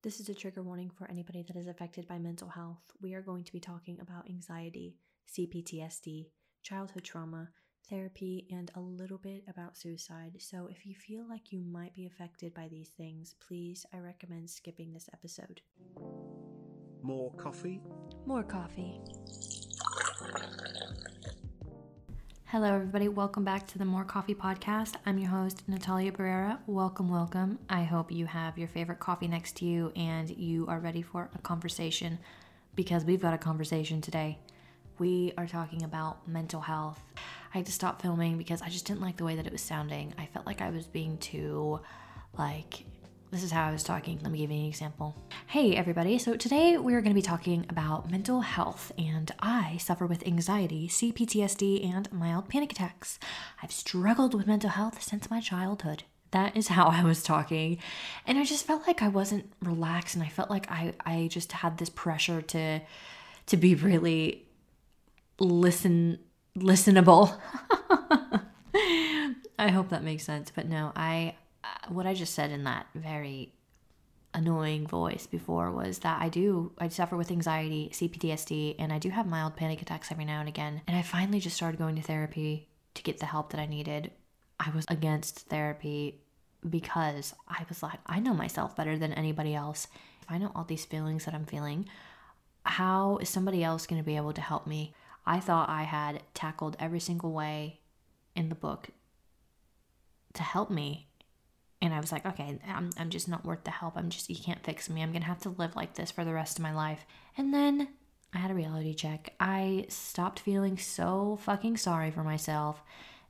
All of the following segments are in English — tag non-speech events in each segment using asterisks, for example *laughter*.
This is a trigger warning for anybody that is affected by mental health. We are going to be talking about anxiety, CPTSD, childhood trauma, therapy, and a little bit about suicide. So if you feel like you might be affected by these things, please, I recommend skipping this episode. More coffee? More coffee. Hello, everybody. Welcome back to the More Coffee Podcast. I'm your host, Natalia Barrera. Welcome, welcome. I hope you have your favorite coffee next to you and you are ready for a conversation because we've got a conversation today. We are talking about mental health. I had to stop filming because I just didn't like the way that it was sounding. I felt like I was being too, like, this is how I was talking. Let me give you an example. Hey, everybody. So, today we're going to be talking about mental health, and I suffer with anxiety, CPTSD, and mild panic attacks. I've struggled with mental health since my childhood. That is *laughs* how I was talking. And I just felt like I wasn't relaxed, and I felt like I, I just had this pressure to to be really listen listenable. *laughs* I hope that makes sense. But no, I Uh, what I just said in that very annoying voice before was that I do I suffer with anxiety, CPTSD, and I do have mild panic attacks every now and again. And I finally just started going to therapy to get the help that I needed. I was against therapy because I was like, I know myself better than anybody else. If I know all these feelings that I'm feeling, how is somebody else going to be able to help me? I thought I had tackled every single way in the book to help me and I was like, okay, I'm, I'm just not worth the help. I'm just, you can't fix me. I'm going to have to live like this for the rest of my life. And then I had a reality check. I stopped feeling so fucking sorry for myself.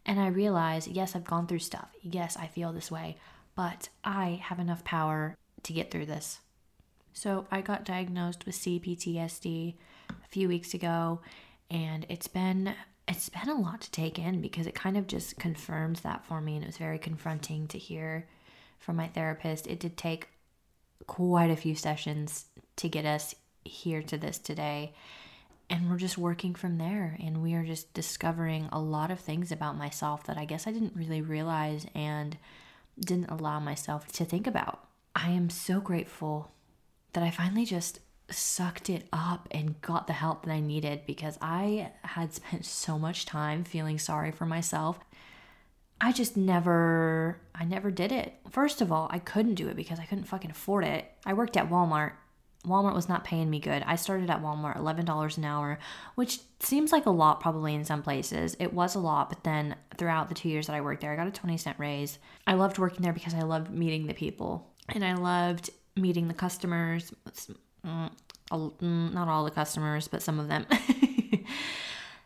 And I realized, yes, I've gone through stuff. Yes, I feel this way, but I have enough power to get through this. So I got diagnosed with CPTSD a few weeks ago, and it's been it's been a lot to take in because it kind of just confirms that for me and it was very confronting to hear from my therapist. It did take quite a few sessions to get us here to this today. And we're just working from there. And we are just discovering a lot of things about myself that I guess I didn't really realize and didn't allow myself to think about. I am so grateful that I finally just sucked it up and got the help that I needed because I had spent *laughs* so much time feeling sorry for myself. I just never I never did it. First of all, I couldn't do it because I couldn't fucking afford it. I worked at Walmart. Walmart was not paying me good. I started at Walmart $11 an hour, which seems like a lot probably in some places. It was a lot, but then throughout the 2 years that I worked there, I got a 20 cent raise. I loved working there because I loved meeting the people and I loved meeting the customers. Mm, mm, not all the customers, but some of them. *laughs*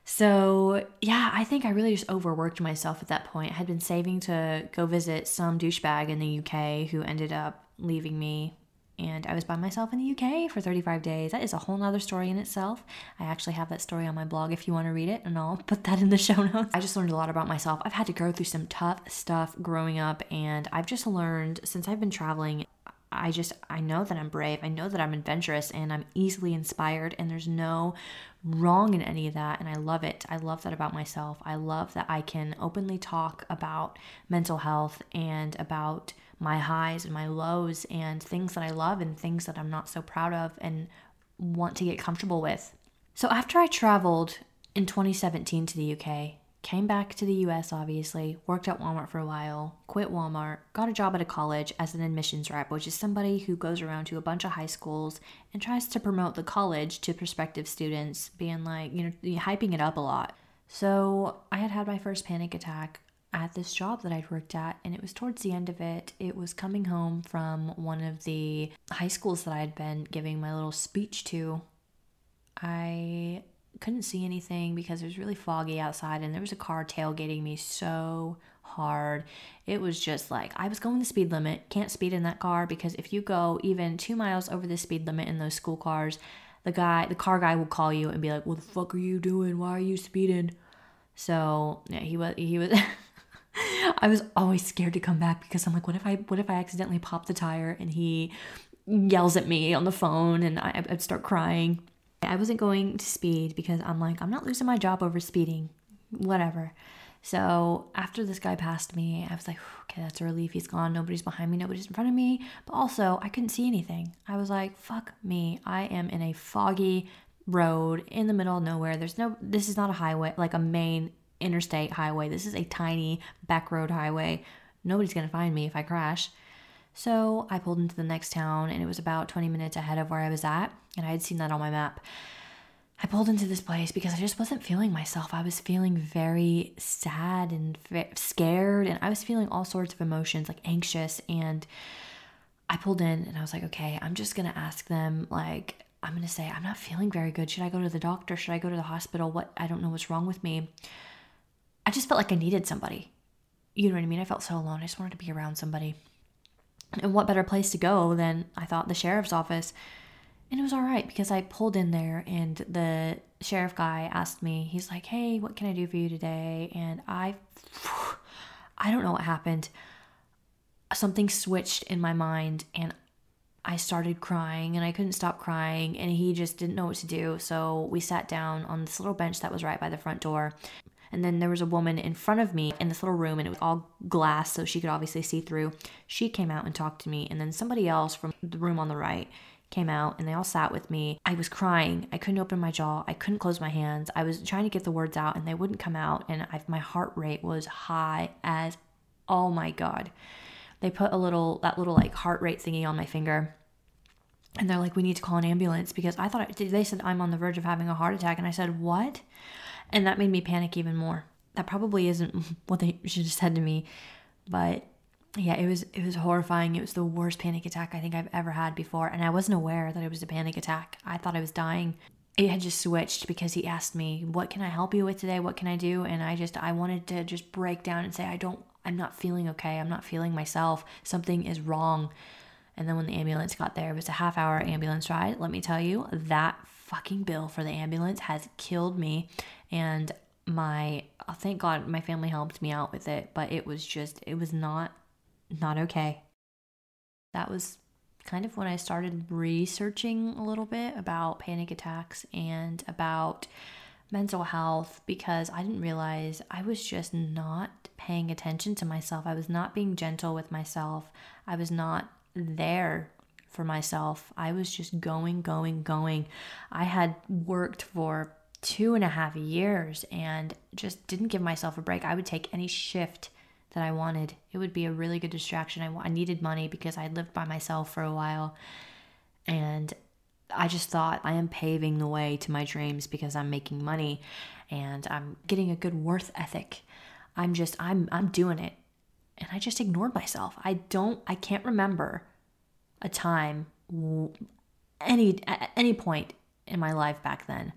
So, yeah, I think I really just overworked myself at that point. I had been saving to go visit some douchebag in the UK who ended up leaving me. And I was by myself in the UK for 35 days. That is a whole nother story in itself. I actually have that story on my blog if you want to read it, and I'll *laughs* put that in the show notes. I just learned a lot about myself. I've had to go through some tough stuff growing up, and I've just learned since I've been traveling I just I know that I'm brave. I know that I'm adventurous and I'm easily inspired and there's no wrong in any of that and I love it. I love that about myself. I love that I can openly talk about mental health and about my highs and my lows and things that I love and things that I'm not so proud of and want to get comfortable with. So after I traveled in 2017 to the UK, came back to the US, obviously, worked at Walmart for a while, quit Walmart, got a job at a college as an admissions rep, which is somebody who goes around to a bunch of high schools and tries to promote the college to prospective students, being like, you know, hyping it up a lot. So I had had my first panic attack at this job that I'd worked at, and it was towards the end of it. It was coming home from one of the high schools that I had been giving my little speech to. I couldn't see anything because it was really foggy outside and there was a car tailgating me so hard. It was just like I was going the speed limit. Can't speed in that car because if you go even 2 miles over the speed limit in those school cars, the guy, the car guy will call you and be like, "What the fuck are you doing? Why are you speeding?" So, yeah, he was he was *laughs* I was always scared to come back because I'm like, what if I what if I accidentally pop the tire and he yells at me on the phone and I, I'd start crying. I wasn't going to speed because I'm like, I'm not losing my job over speeding. Whatever. So after this guy passed me, I was like, okay, that's a relief. He's gone. Nobody's behind me. Nobody's in front of me. But also, I couldn't see anything. I was like, fuck me. I am in a foggy road in the middle of nowhere. There's no, this is not a highway, like a main interstate highway. This is a tiny back road highway. Nobody's going to find me if I crash. So I pulled into the next town and it was about 20 minutes ahead of where I was at. And I had seen that on my map. I pulled into this place because I just wasn't feeling myself. I was feeling very sad and scared, and I was feeling all sorts of emotions, like anxious. And I pulled in and I was like, okay, I'm just gonna ask them, like, I'm gonna say, I'm not feeling very good. Should I go to the doctor? Should I go to the hospital? What? I don't know what's wrong with me. I just felt like I needed somebody. You know what I mean? I felt so alone. I just wanted to be around somebody. And what better place to go than I thought the sheriff's office? And it was all right because I pulled in there and the sheriff guy asked me, he's like, hey, what can I do for you today? And I, I don't know what happened. Something switched in my mind and I started crying and I couldn't stop crying and he just didn't know what to do. So we sat down on this little bench that was right by the front door. And then there was a woman in front of me in this little room and it was all glass so she could obviously see through. She came out and talked to me and then somebody else from the room on the right came out and they all sat with me. I was crying. I couldn't open my jaw. I couldn't close my hands. I was trying to get the words out and they wouldn't come out. And I, my heart rate was high as, oh my God. They put a little, that little like heart rate thingy on my finger. And they're like, we need to call an ambulance because I thought, they said I'm on the verge of having a heart attack. And I said, what? And that made me panic even more. That probably isn't *laughs* what they should have said to me. But yeah, it was it was horrifying. It was the worst panic attack I think I've ever had before, and I wasn't aware that it was a panic attack. I thought I was dying. It had just switched because he asked me, "What can I help you with today? What can I do?" And I just I wanted to just break down and say, "I don't I'm not feeling okay. I'm not feeling myself. Something is wrong." And then when the ambulance got there, it was a half hour ambulance ride. Let me tell you, that fucking bill for the ambulance has killed me. And my, oh, thank God my family helped me out with it, but it was just, it was not not okay. That was kind of when I started researching a little bit about panic attacks and about mental health because I didn't realize I was just not paying attention to myself. I was not being gentle with myself. I was not there for myself. I was just going, going, going. I had worked for two and a half years and just didn't give myself a break. I would take any shift that I wanted. It would be a really good distraction. I, I needed money because I lived by myself for a while. And I just thought I am paving the way to my dreams because I'm making money and I'm getting a good worth ethic. I'm just I'm I'm doing it. And I just ignored myself. I don't I can't remember a time any at any point in my life back then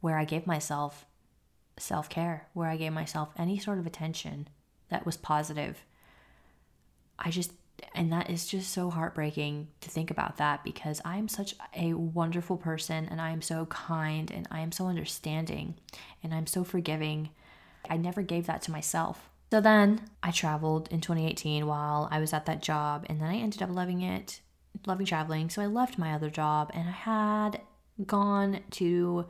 where I gave myself self-care, where I gave myself any sort of attention that was positive. I just, and that is just so heartbreaking to think about that because I am such a wonderful person and I am so kind and I am so understanding and I'm so forgiving. I never gave that to myself. So then I traveled in 2018 while I was at that job and then I ended up loving it, loving traveling. So I left my other job and I had gone to,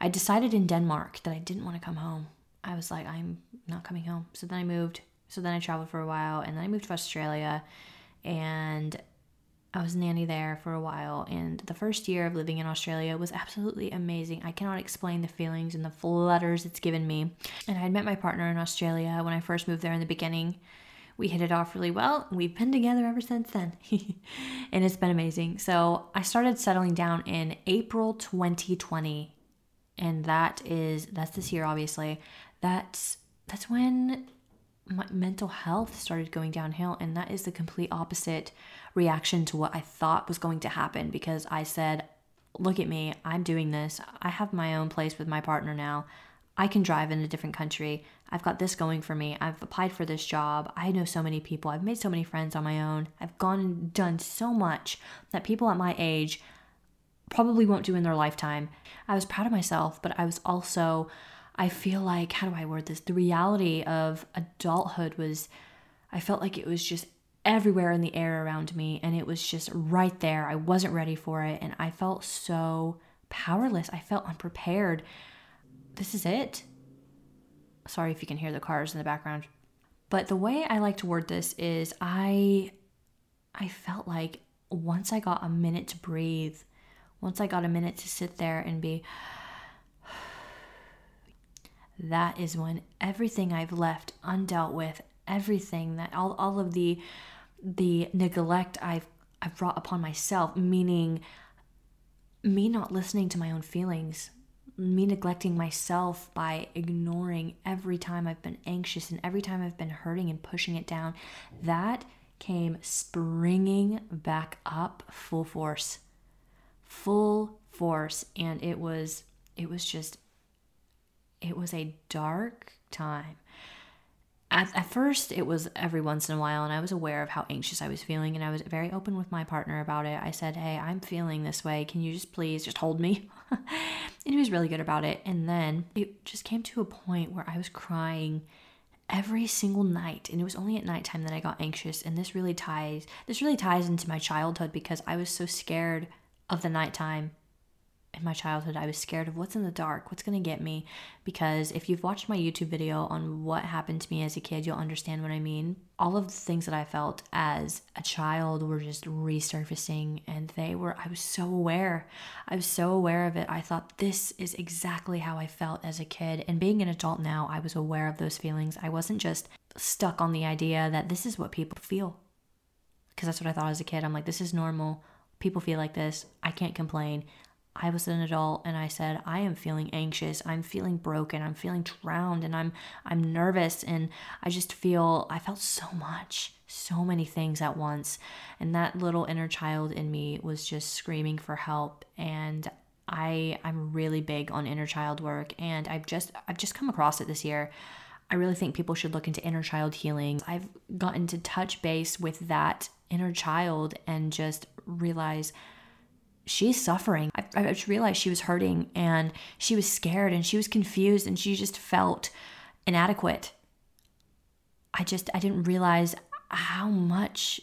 I decided in Denmark that I didn't want to come home. I was like, I'm not coming home. So then I moved. So then I traveled for a while and then I moved to Australia and I was nanny there for a while. And the first year of living in Australia was absolutely amazing. I cannot explain the feelings and the flutters it's given me. And I had met my partner in Australia when I first moved there in the beginning. We hit it off really well. We've been together ever since then. *laughs* and it's been amazing. So I started settling down in April 2020 and that is that's this year obviously that's that's when my mental health started going downhill and that is the complete opposite reaction to what I thought was going to happen because I said look at me I'm doing this I have my own place with my partner now I can drive in a different country I've got this going for me I've applied for this job I know so many people I've made so many friends on my own I've gone and done so much that people at my age probably won't do in their lifetime I was proud of myself but I was also I feel like, how do I word this? The reality of adulthood was, I felt like it was just everywhere in the air around me and it was just right there. I wasn't ready for it and I felt so powerless. I felt unprepared. This is it. Sorry if you can hear the cars in the background. But the way I like to word this is I I felt like once I got a minute to breathe, once I got a minute to sit there and be *sighs* that is when everything I've left undealt with, everything that all, all of the the neglect I've I've brought upon myself, meaning me not listening to my own feelings, me neglecting myself by ignoring every time I've been anxious and every time I've been hurting and pushing it down, that came springing back up full force. Full force and it was it was just it was a dark time. At, at, first, it was every once in a while, and I was aware of how anxious I was feeling, and I was very open with my partner about it. I said, Hey, I'm feeling this way. Can you just please just hold me? *laughs* and he was really good about it. And then it just came to a point where I was crying every single night and it was only at nighttime that I got anxious and this really ties this really ties into my childhood because I was so scared of the nighttime in my childhood, I was scared of what's in the dark, what's going to get me. Because if you've watched my YouTube video on what happened to me as a kid, you'll understand what I mean. All of the things that I felt as a child were just resurfacing, and they were, I was so aware. I was so aware of it. I thought, this is exactly how I felt as a kid. And being an adult now, I was aware of those feelings. I wasn't just stuck on the idea that this is what people feel. Because that's what I thought as a kid. I'm like, this is normal. People feel like this. I can't complain. I was an adult and I said, I am feeling anxious. I'm feeling broken. I'm feeling drowned and I'm I'm nervous and I just feel I felt so much, so many things at once. And that little inner child in me was just screaming for help and I I'm really big on inner child work and I've just I've just come across it this year. I really think people should look into inner child healing. I've gotten to touch base with that inner child and just realize she's suffering. I, I just realized she was hurting and she was scared and she was confused and she just felt inadequate. I just, I didn't realize how much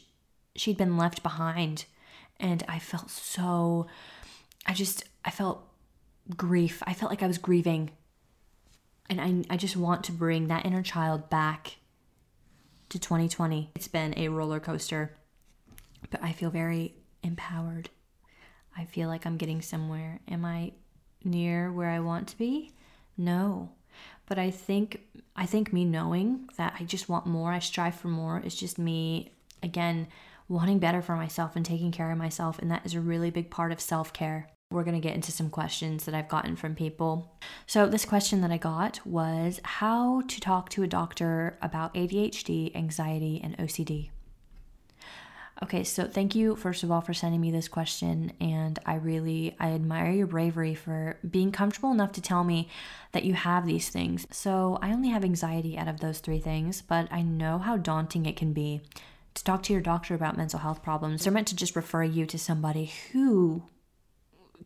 she'd been left behind. And I felt so, I just, I felt grief. I felt like I was grieving. And I, I just want to bring that inner child back to 2020. It's been a roller coaster, but I feel very empowered I feel like I'm getting somewhere. Am I near where I want to be? No. But I think I think me knowing that I just want more, I strive for more, is just me again wanting better for myself and taking care of myself and that is a really big part of self-care. We're going to get into some questions that I've gotten from people. So, this question that I got was how to talk to a doctor about ADHD, anxiety, and OCD. Okay, so thank you first of all for sending me this question and I really I admire your bravery for being comfortable enough to tell me that you have these things. So, I only have anxiety out of those 3 things, but I know how daunting it can be to talk to your doctor about mental health problems. They're meant to just refer you to somebody who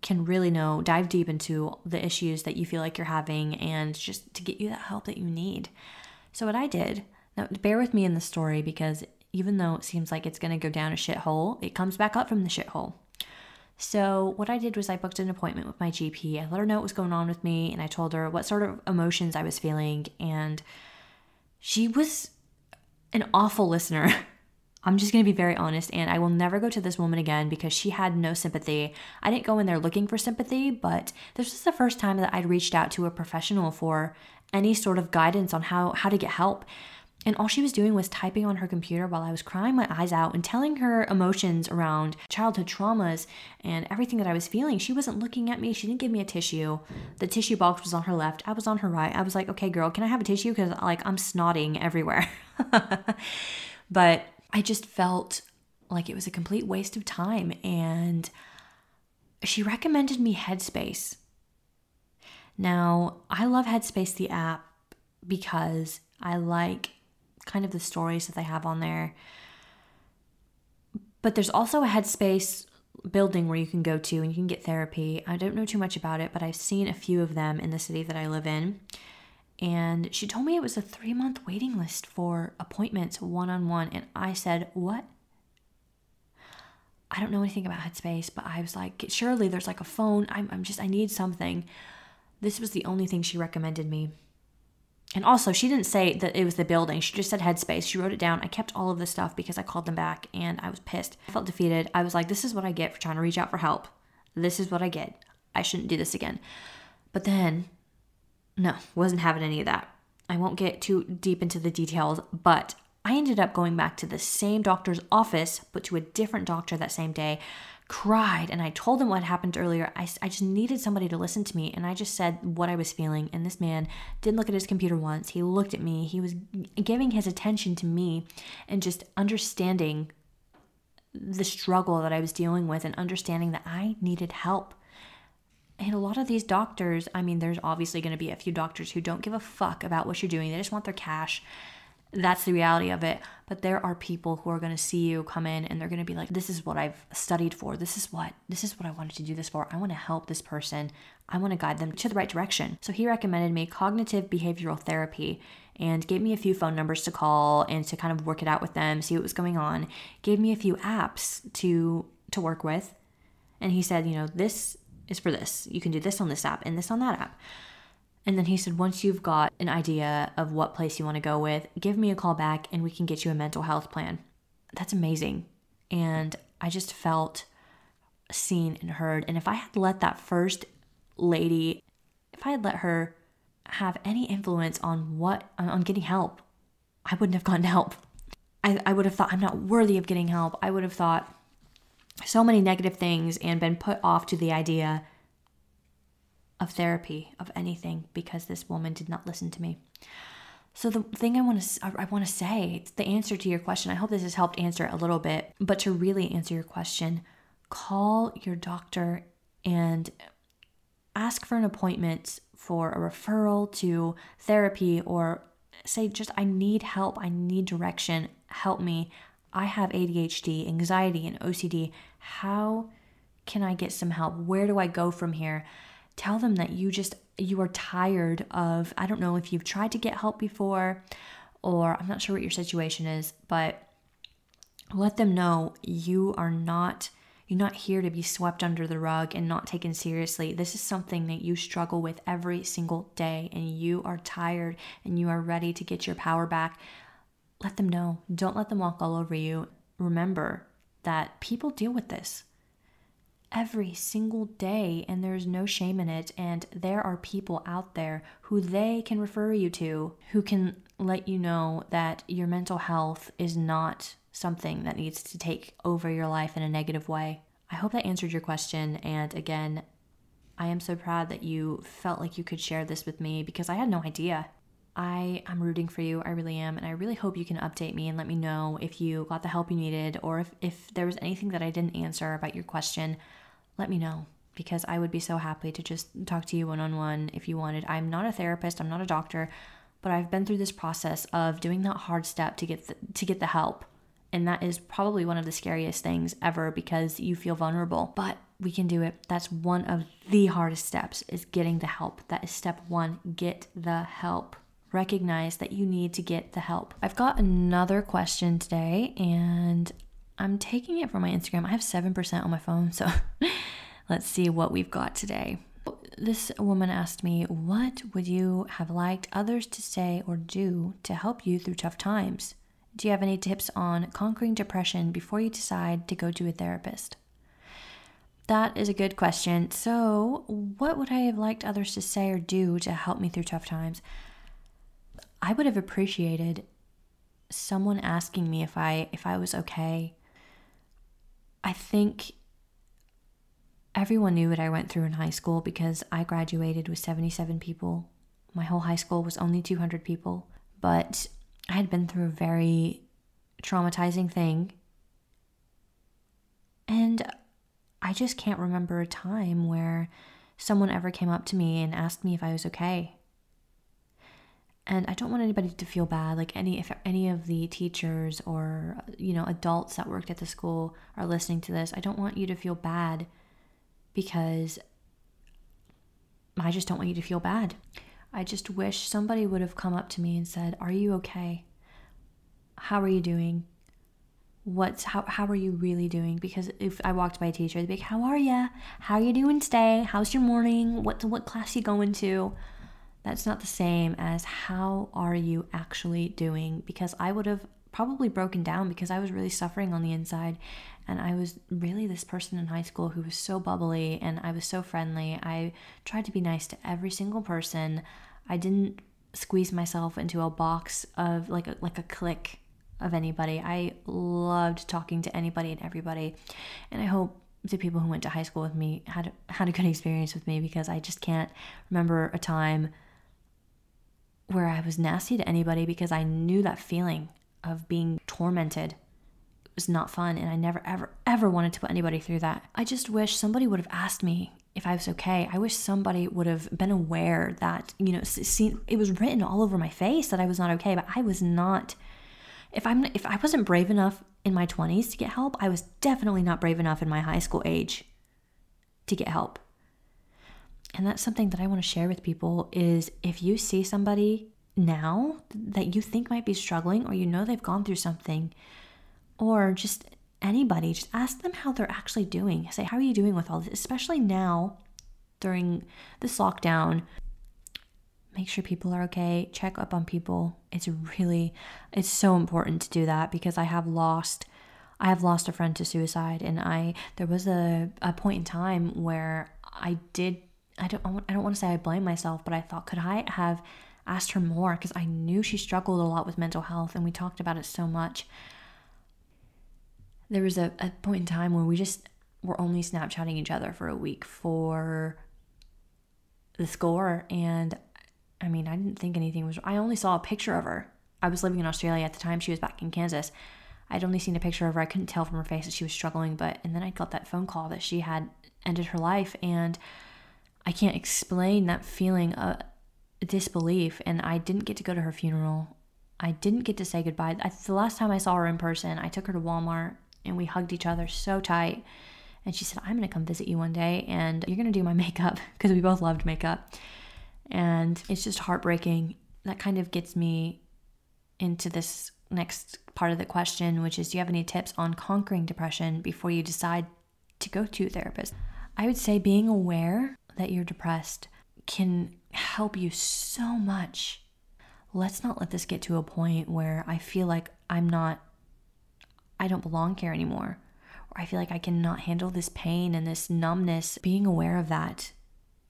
can really know, dive deep into the issues that you feel like you're having and just to get you that help that you need. So, what I did, now bear with me in the story because even though it seems like it's going to go down a shithole, it comes back up from the shithole. So, what I did was I booked an appointment with my GP. I let her know what was going on with me and I told her what sort of emotions I was feeling. And she was an awful listener. *laughs* I'm just going to be very honest, and I will never go to this woman again because she had no sympathy. I didn't go in there looking for sympathy, but this was the first time that I'd reached out to a professional for any sort of guidance on how, how to get help. And all she was doing was typing on her computer while I was crying my eyes out and telling her emotions around childhood traumas and everything that I was feeling. She wasn't looking at me. She didn't give me a tissue. The tissue box was on her left. I was on her right. I was like, okay, girl, can I have a tissue? Because like I'm snotting everywhere. *laughs* but I just felt like it was a complete waste of time. And she recommended me Headspace. Now, I love Headspace, the app, because I like kind of the stories that they have on there. But there's also a Headspace building where you can go to and you can get therapy. I don't know too much about it, but I've seen a few of them in the city that I live in. And she told me it was a three month waiting list for appointments one on one. And I said, What? I don't know anything about Headspace, but I was like, Surely there's like a phone. I'm, I'm just, I need something. This was the only thing she recommended me. And also, she didn't say that it was the building. She just said headspace. She wrote it down. I kept all of this stuff because I called them back and I was pissed. I felt defeated. I was like, this is what I get for trying to reach out for help. This is what I get. I shouldn't do this again. But then, no, wasn't having any of that. I won't get too deep into the details, but I ended up going back to the same doctor's office, but to a different doctor that same day. Cried and I told him what happened earlier. I, I just needed somebody to listen to me, and I just said what I was feeling. And this man didn't look at his computer once. He looked at me. He was giving his attention to me and just understanding the struggle that I was dealing with and understanding that I needed help. And a lot of these doctors, I mean, there's obviously going to be a few doctors who don't give a fuck about what you're doing. They just want their cash. That's the reality of it. But there are people who are going to see you come in and they're going to be like, this is what I've studied for. This is what, this is what I wanted to do this for. I want to help this person. I want to guide them to the right direction. So he recommended me cognitive behavioral therapy and gave me a few phone numbers to call and to kind of work it out with them, see what was going on. Gave me a few apps to to work with. And he said, you know, this is for this. You can do this on this app and this on that app. And then he said, once you've got an idea of what place you want to go with, give me a call back and we can get you a mental health plan. That's amazing. And I just felt seen and heard. And if I had let that first lady, if I had let her have any influence on what, on getting help, I wouldn't have gotten help. I, I would have thought I'm not worthy of getting help. I would have thought so many negative things and been put off to the idea of therapy of anything because this woman did not listen to me. So the thing I want to I want to say, it's the answer to your question. I hope this has helped answer it a little bit, but to really answer your question, call your doctor and ask for an appointment for a referral to therapy or say just I need help, I need direction, help me. I have ADHD, anxiety, and OCD. How can I get some help? Where do I go from here? Tell them that you just you are tired of I don't know if you've tried to get help before or I'm not sure what your situation is, but let them know you are not you're not here to be swept under the rug and not taken seriously. This is something that you struggle with every single day and you are tired and you are ready to get your power back let them know. Don't let them walk all over you. Remember that people deal with this every single day, and there's no shame in it. And there are people out there who they can refer you to who can let you know that your mental health is not something that needs to take over your life in a negative way. I hope that answered your question. And again, I am so proud that you felt like you could share this with me because I had no idea. I am rooting for you. I really am. And I really hope you can update me and let me know if you got the help you needed or if, if there was anything that I didn't answer about your question. Let me know because I would be so happy to just talk to you one on one if you wanted. I'm not a therapist, I'm not a doctor, but I've been through this process of doing that hard step to get the, to get the help. And that is probably one of the scariest things ever because you feel vulnerable. But we can do it. That's one of the hardest steps is getting the help. That is step 1. Get the help recognize that you need to get the help. I've got another question today and I'm taking it from my Instagram. I have 7% on my phone, so *laughs* let's see what we've got today. This woman asked me, What would you have liked others to say or do to help you through tough times? Do you have any tips on conquering depression before you decide to go to a therapist? That is a good question. So, what would I have liked others to say or do to help me through tough times? I would have appreciated someone asking me if I if I was okay. I think everyone knew what I went through in high school because I graduated with 77 people. My whole high school was only 200 people, but I had been through a very traumatizing thing. And I just can't remember a time where someone ever came up to me and asked me if I was okay and I don't want anybody to feel bad. Like any if any of the teachers or you know adults that worked at the school are listening to this, I don't want you to feel bad because I just don't want you to feel bad. I just wish somebody would have come up to me and said, "Are you okay? How are you doing? What's how how are you really doing?" Because if I walked by a teacher, they'd be like, "How are you? How are you doing today? How's your morning? What what class you going to?" That's not the same as how are you actually doing? Because I would have probably broken down because I was really suffering on the inside. And I was really this person in high school who was so bubbly and I was so friendly. I tried to be nice to every single person. I didn't squeeze myself into a box of like a, like a clique of anybody. I loved talking to anybody and everybody. And I hope the people who went to high school with me had had a good *laughs* experience with me because I just can't remember a time where I was nasty to anybody because I knew that feeling of being tormented it was not fun and I never ever ever wanted to put anybody through that. I just wish somebody would have asked me if I was okay. I wish somebody would have been aware that, you know, seen it was written all over my face that I was not okay, but I was not if I'm if I wasn't brave enough in my 20s to get help, I was definitely not brave enough in my high school age to get help. And that's something that I want to share with people is if you see somebody now that you think might be struggling or you know they've gone through something or just anybody just ask them how they're actually doing. Say how are you doing with all this? Especially now during this lockdown make sure people are okay check up on people. It's really it's so important to do that because i have lost i have lost a friend to suicide and i there was a, a point in time where i did i don't i don't want to say i blame myself but i thought could i have asked her more because I knew she struggled a lot with mental health and we talked about it so much. There was a, a point in time where we just were only Snapchatting each other for a week for the score. And I mean, I didn't think anything was, I only saw a picture of her. I was living in Australia at the time. She was back in Kansas. I'd only seen a picture of her. I couldn't tell from her face that she was struggling, but, and then I got that phone call that she had ended her life. And I can't explain that feeling. of disbelief and I didn't get to go to her funeral. I didn't get to say goodbye. I, the last time I saw her in person, I took her to Walmart and we hugged each other so tight. And she said, I'm going to come visit you one day and you're going to do my *laughs* makeup because we both loved makeup. And it's just heartbreaking. That kind of gets me into this next part of the question, which is Do you have any tips on conquering depression before you decide to go to a therapist? I would say being aware that you're depressed can help you so much. Let's not let this get to a point where I feel like I'm not, I don't belong here anymore, or I feel like I cannot handle this pain and this numbness. Being aware of that,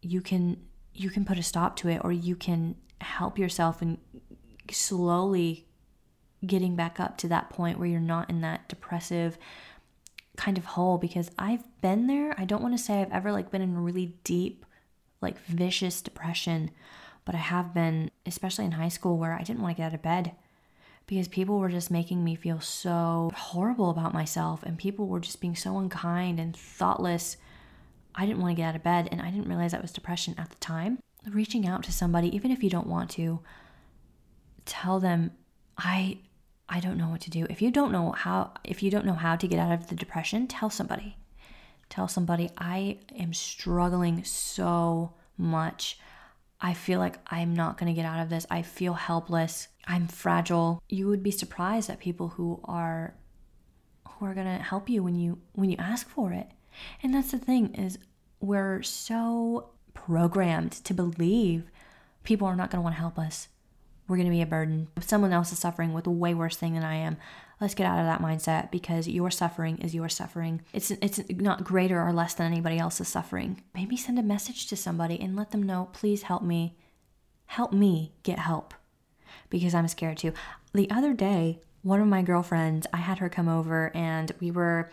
you can you can put a stop to it, or you can help yourself and slowly getting back up to that point where you're not in that depressive kind of hole because I've been there. I don't want to say I've ever like been in a really deep like vicious depression, but I have been, especially in high school, where I didn't want to get out of bed because people were just making me feel so horrible about myself and people were just being so unkind and thoughtless. I didn't want to get out of bed and I didn't realize that was depression at the time. Reaching out to somebody, even if you don't want to, tell them, I I don't know what to do. If you don't know how if you don't know how to get out of the depression, tell somebody tell somebody, I am struggling so much. I feel like I'm not going to get out of this. I feel helpless. I'm fragile. You would be surprised at people who are who are going to help you when you when you ask for it. And that's the thing is we're so programmed to believe people are not going to want to help us. We're going to be a burden. If someone else is suffering with a way worse thing than I am, Let's get out of that mindset because your suffering is your suffering. It's it's not greater or less than anybody else's suffering. Maybe send a message to somebody and let them know, please help me. Help me get help because I'm scared too. The other day, one of my girlfriends, I had her come over and we were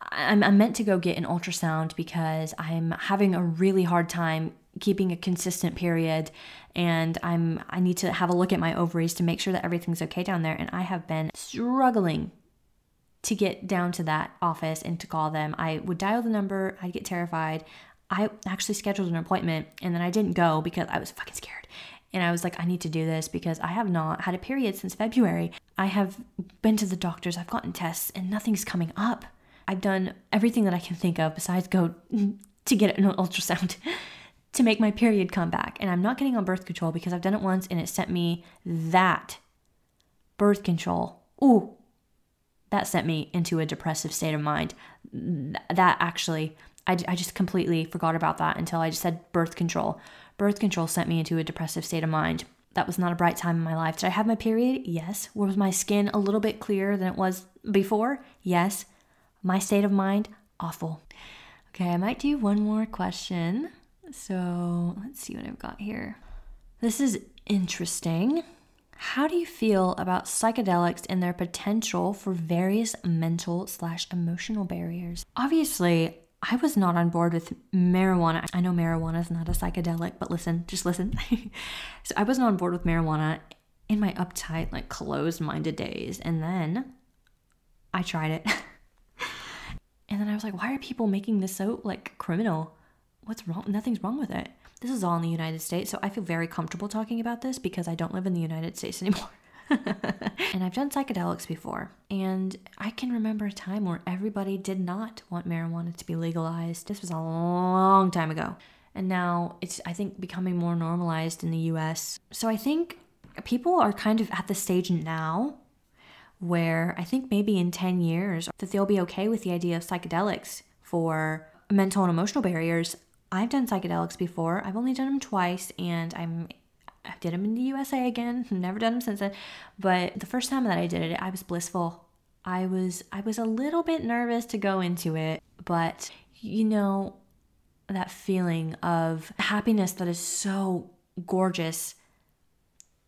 I'm, I'm meant to go get an ultrasound because I'm having a really hard time keeping a consistent period and I'm I need to have a look at my ovaries to make sure that everything's okay down there and I have been struggling to get down to that office and to call them. I would dial the number, I'd get terrified. I actually scheduled an appointment and then I didn't go because I was fucking scared. And I was like, I need to do this because I have not had a period since February. I have been to the doctors, I've gotten tests, and nothing's coming up. I've done everything that I can think of besides go *laughs* to get an ultrasound *laughs* to make my period come back. And I'm not getting on birth control because I've done it once and it sent me that birth control. Ooh, that sent me into a depressive state of mind. That actually, I, I just completely forgot about that until I just said birth control. Birth control sent me into a depressive state of mind. That was not a bright time in my life. Did I have my period? Yes. Was my skin a little bit clearer than it was before? Yes. My state of mind? Awful. Okay, I might do one more question. So let's see what I've got here. This is interesting. How do you feel about psychedelics and their potential for various mental slash emotional barriers? Obviously, I was not on board with marijuana. I know marijuana is not a psychedelic, but listen, just listen. *laughs* so I wasn't on board with marijuana in my uptight, like closed minded days. And then I tried it. *laughs* and then I was like, why are people making this so like criminal? What's wrong? Nothing's wrong with it. This is all in the United States. So I feel very comfortable talking about this because I don't live in the United States *laughs* anymore. and I've done psychedelics before. And I can remember a time where everybody did not want marijuana to be legalized. This was a long time ago. And now it's, I think, becoming more normalized in the US. So I think people are kind of at the stage now where I think maybe in 10 years that they'll be okay with the idea of psychedelics for mental and emotional barriers. I've done psychedelics before. I've only done them twice and I'm I did them in the USA again. *laughs* Never done them since then. But the first time that I did it, I was blissful. I was I was a little bit nervous to go into it, but you know that feeling of happiness that is so gorgeous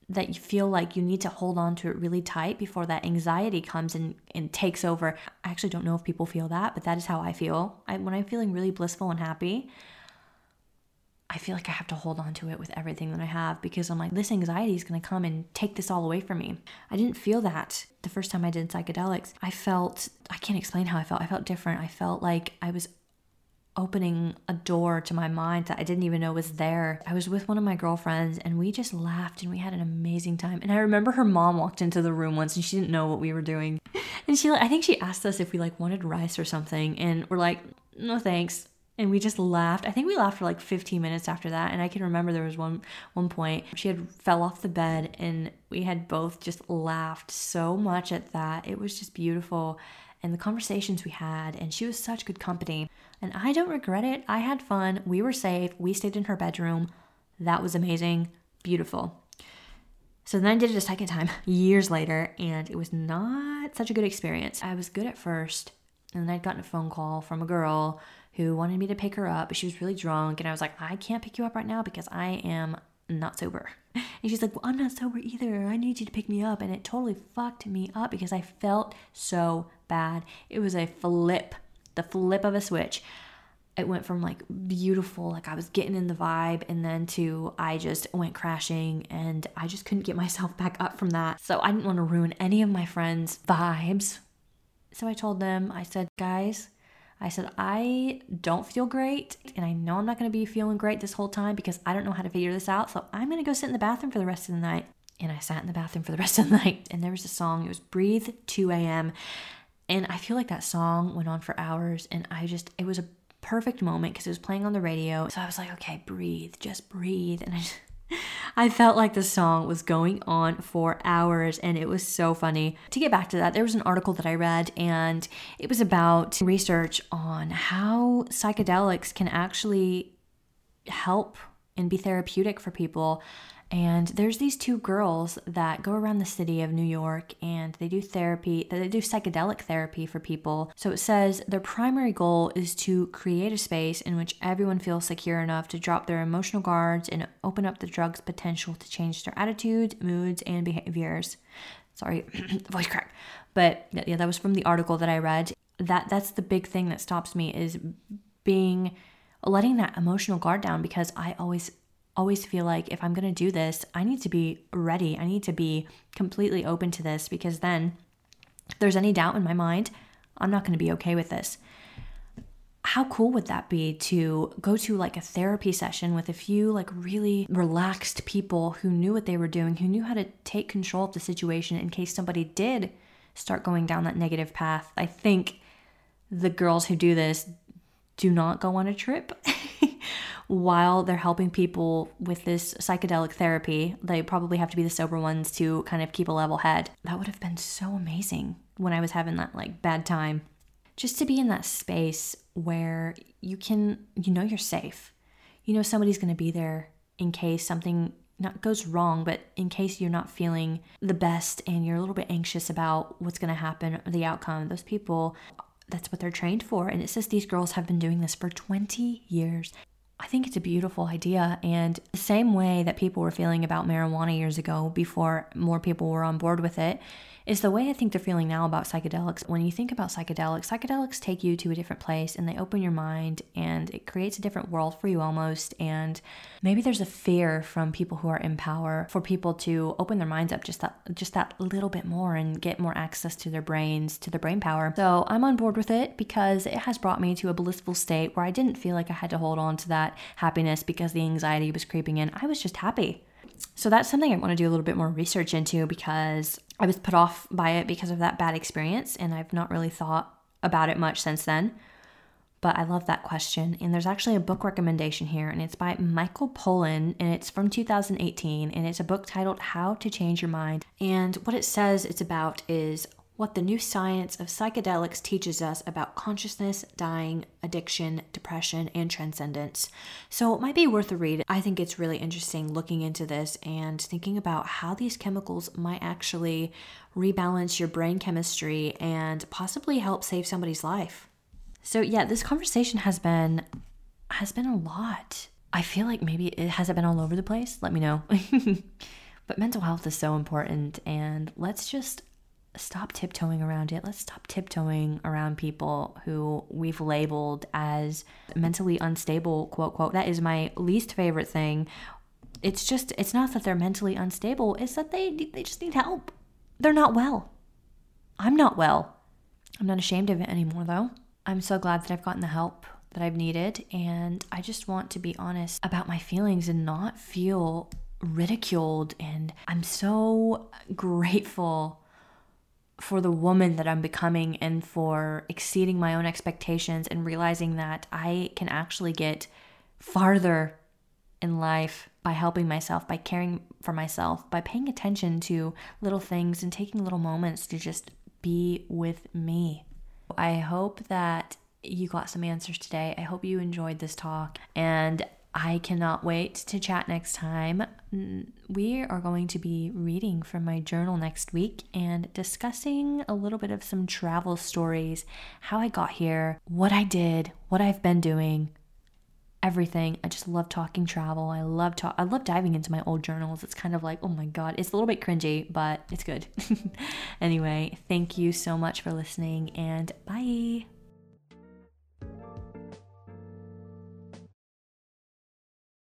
that you feel like you need to hold on to it really tight before that anxiety comes and, and takes over. I actually don't know if people feel that, but that is how I feel. I, when I'm feeling really blissful and happy, I feel like I have to hold on to it with everything that I have because I'm like, this anxiety is going to come and take this all away from me. I didn't feel that the first time I did psychedelics. I felt, I can't explain how I felt. I felt different. I felt like I was opening a door to my mind that I didn't even know was there. I was with one of my girlfriends and we just laughed and we had an amazing time. And I remember her mom walked into the room once and she didn't know what we were doing. *laughs* And she I think she asked us if we like wanted rice or something and we're like, "No, thanks." And we just laughed. I think we laughed for like 15 minutes after that. And I can remember there was one one point she had fell off the bed and we had both just laughed so much at that. It was just beautiful. And the conversations we had, and she was such good company. And I don't regret it. I had fun. We were safe. We stayed in her bedroom. That was amazing. Beautiful. So then I did it a second time *laughs* years later, and it was not such a good experience. I was good at first, and then I'd gotten a phone call from a girl who wanted me to pick her up, but she was really drunk. And I was like, I can't pick you up right now because I am not sober. *laughs* And she's like, Well, I'm not sober either. I need you to pick me up. And it totally fucked me up because I felt so bad. It was a flip, the flip of a switch. It went from like beautiful, like I was getting in the vibe, and then to I just went crashing and I just couldn't get *laughs* myself back up from that. So I didn't want to ruin any of my friends' vibes. So I told them, I said, Guys, I said, I don't feel great, and I know I'm not to be feeling great this whole time because I don't know how to figure this out. So I'm to go sit in the bathroom for the rest of the night. And I sat in the bathroom for the rest of the *laughs* night. And there was a song, it was Breathe 2 a.m. And I feel like that song went on for hours. And I just, it was a perfect moment because it was playing on the radio. So I was like, okay, breathe, just breathe. And I just, I felt like the song was going on for hours and it was so funny. To get back to that, there was an article that I read and it was about research on how psychedelics can actually help and be therapeutic for people and there's these two girls that go around the city of New York and they do therapy, they do psychedelic therapy for people. So it says their primary goal is to create a space in which everyone feels secure enough to drop their emotional guards and open up the drug's potential to change their attitudes, moods, and behaviors. Sorry, *clears throat* voice crack. But yeah, that was from the article that I read. That that's the big thing that stops me is being letting that emotional guard down because I always always feel like if I'm going to do this, I need to be ready. I need to be completely open to this because then if there's any doubt in my mind, I'm not going to be okay with this. How cool would that be to go to like a therapy session with a few like really relaxed people who knew what they were doing, who knew how to take control of the situation in case somebody did start going down that negative path? I think the girls who do this do not go on a trip. *laughs* while they're helping people with this psychedelic therapy. They probably have to be the sober ones to kind of keep a level head. That would have been so amazing when I was having that like bad time. just to be in that space where you can, you know, you're safe. You know, somebody's going to be there in case something not goes wrong, but in case you're not feeling the best and you're a little bit anxious about what's going to happen, the outcome, those people, that's what they're trained for. And it says these girls have been doing this for 20 years. I think it's a beautiful idea. And the same way that people were feeling about marijuana years ago before more people were on board with it, is the way I think they're feeling now about psychedelics. When you think about psychedelics, psychedelics take you to a different place and they open your mind and it creates a different world for you almost. And maybe there's a fear from people who are in power for people to open their minds up just that just that little bit more and get more access to their brains, to their brain power. So I'm on board with it because it has brought me to a blissful state where I didn't feel like I had to hold on to that happiness because the anxiety was creeping in. I was just happy. So that's something I want to do a little bit more research into because I was put off by it because of that bad experience and I've not really thought about it much since then. But I love that question. And there's actually a book recommendation here, and it's by Michael Pollan, and it's from 2018. And it's a book titled How to Change Your Mind. And what it says it's about is what the new science of psychedelics teaches us about consciousness, dying, addiction, depression, and transcendence. So it might be worth a read. I think it's really interesting looking into this and thinking about how these chemicals might actually rebalance your brain chemistry and possibly help save somebody's life. So yeah, this conversation has been has been a lot. I feel like maybe it hasn't been all over the place. Let me know. *laughs* but mental health is so important and let's just stop tiptoeing around it. Let's stop tiptoeing around people who we've labeled as mentally unstable, quote, quote. That is my least favorite thing. It's just, it's not that they're mentally unstable, it's that they, they just need help. They're not well. I'm not well. I'm not ashamed of it anymore, though. I'm so glad that I've gotten the help that I've needed. And I just want to be honest about my feelings and not feel ridiculed. And I'm so grateful for the woman that I'm becoming and for exceeding my own expectations and realizing that I can actually get farther in life by helping myself, by caring for myself, by paying attention to little things and taking little moments to just be with me. I hope that you got some answers today. I hope you enjoyed this talk and I cannot wait to chat next time. We are going to be reading from my journal next week and discussing a little bit of some travel stories, how I got here, what I did, what I've been doing, everything. I just love talking travel. I love talk I love diving into my old journals. It's kind of like, oh my god, it's a little bit cringy, but it's good. *laughs* anyway, thank you so much for listening and bye.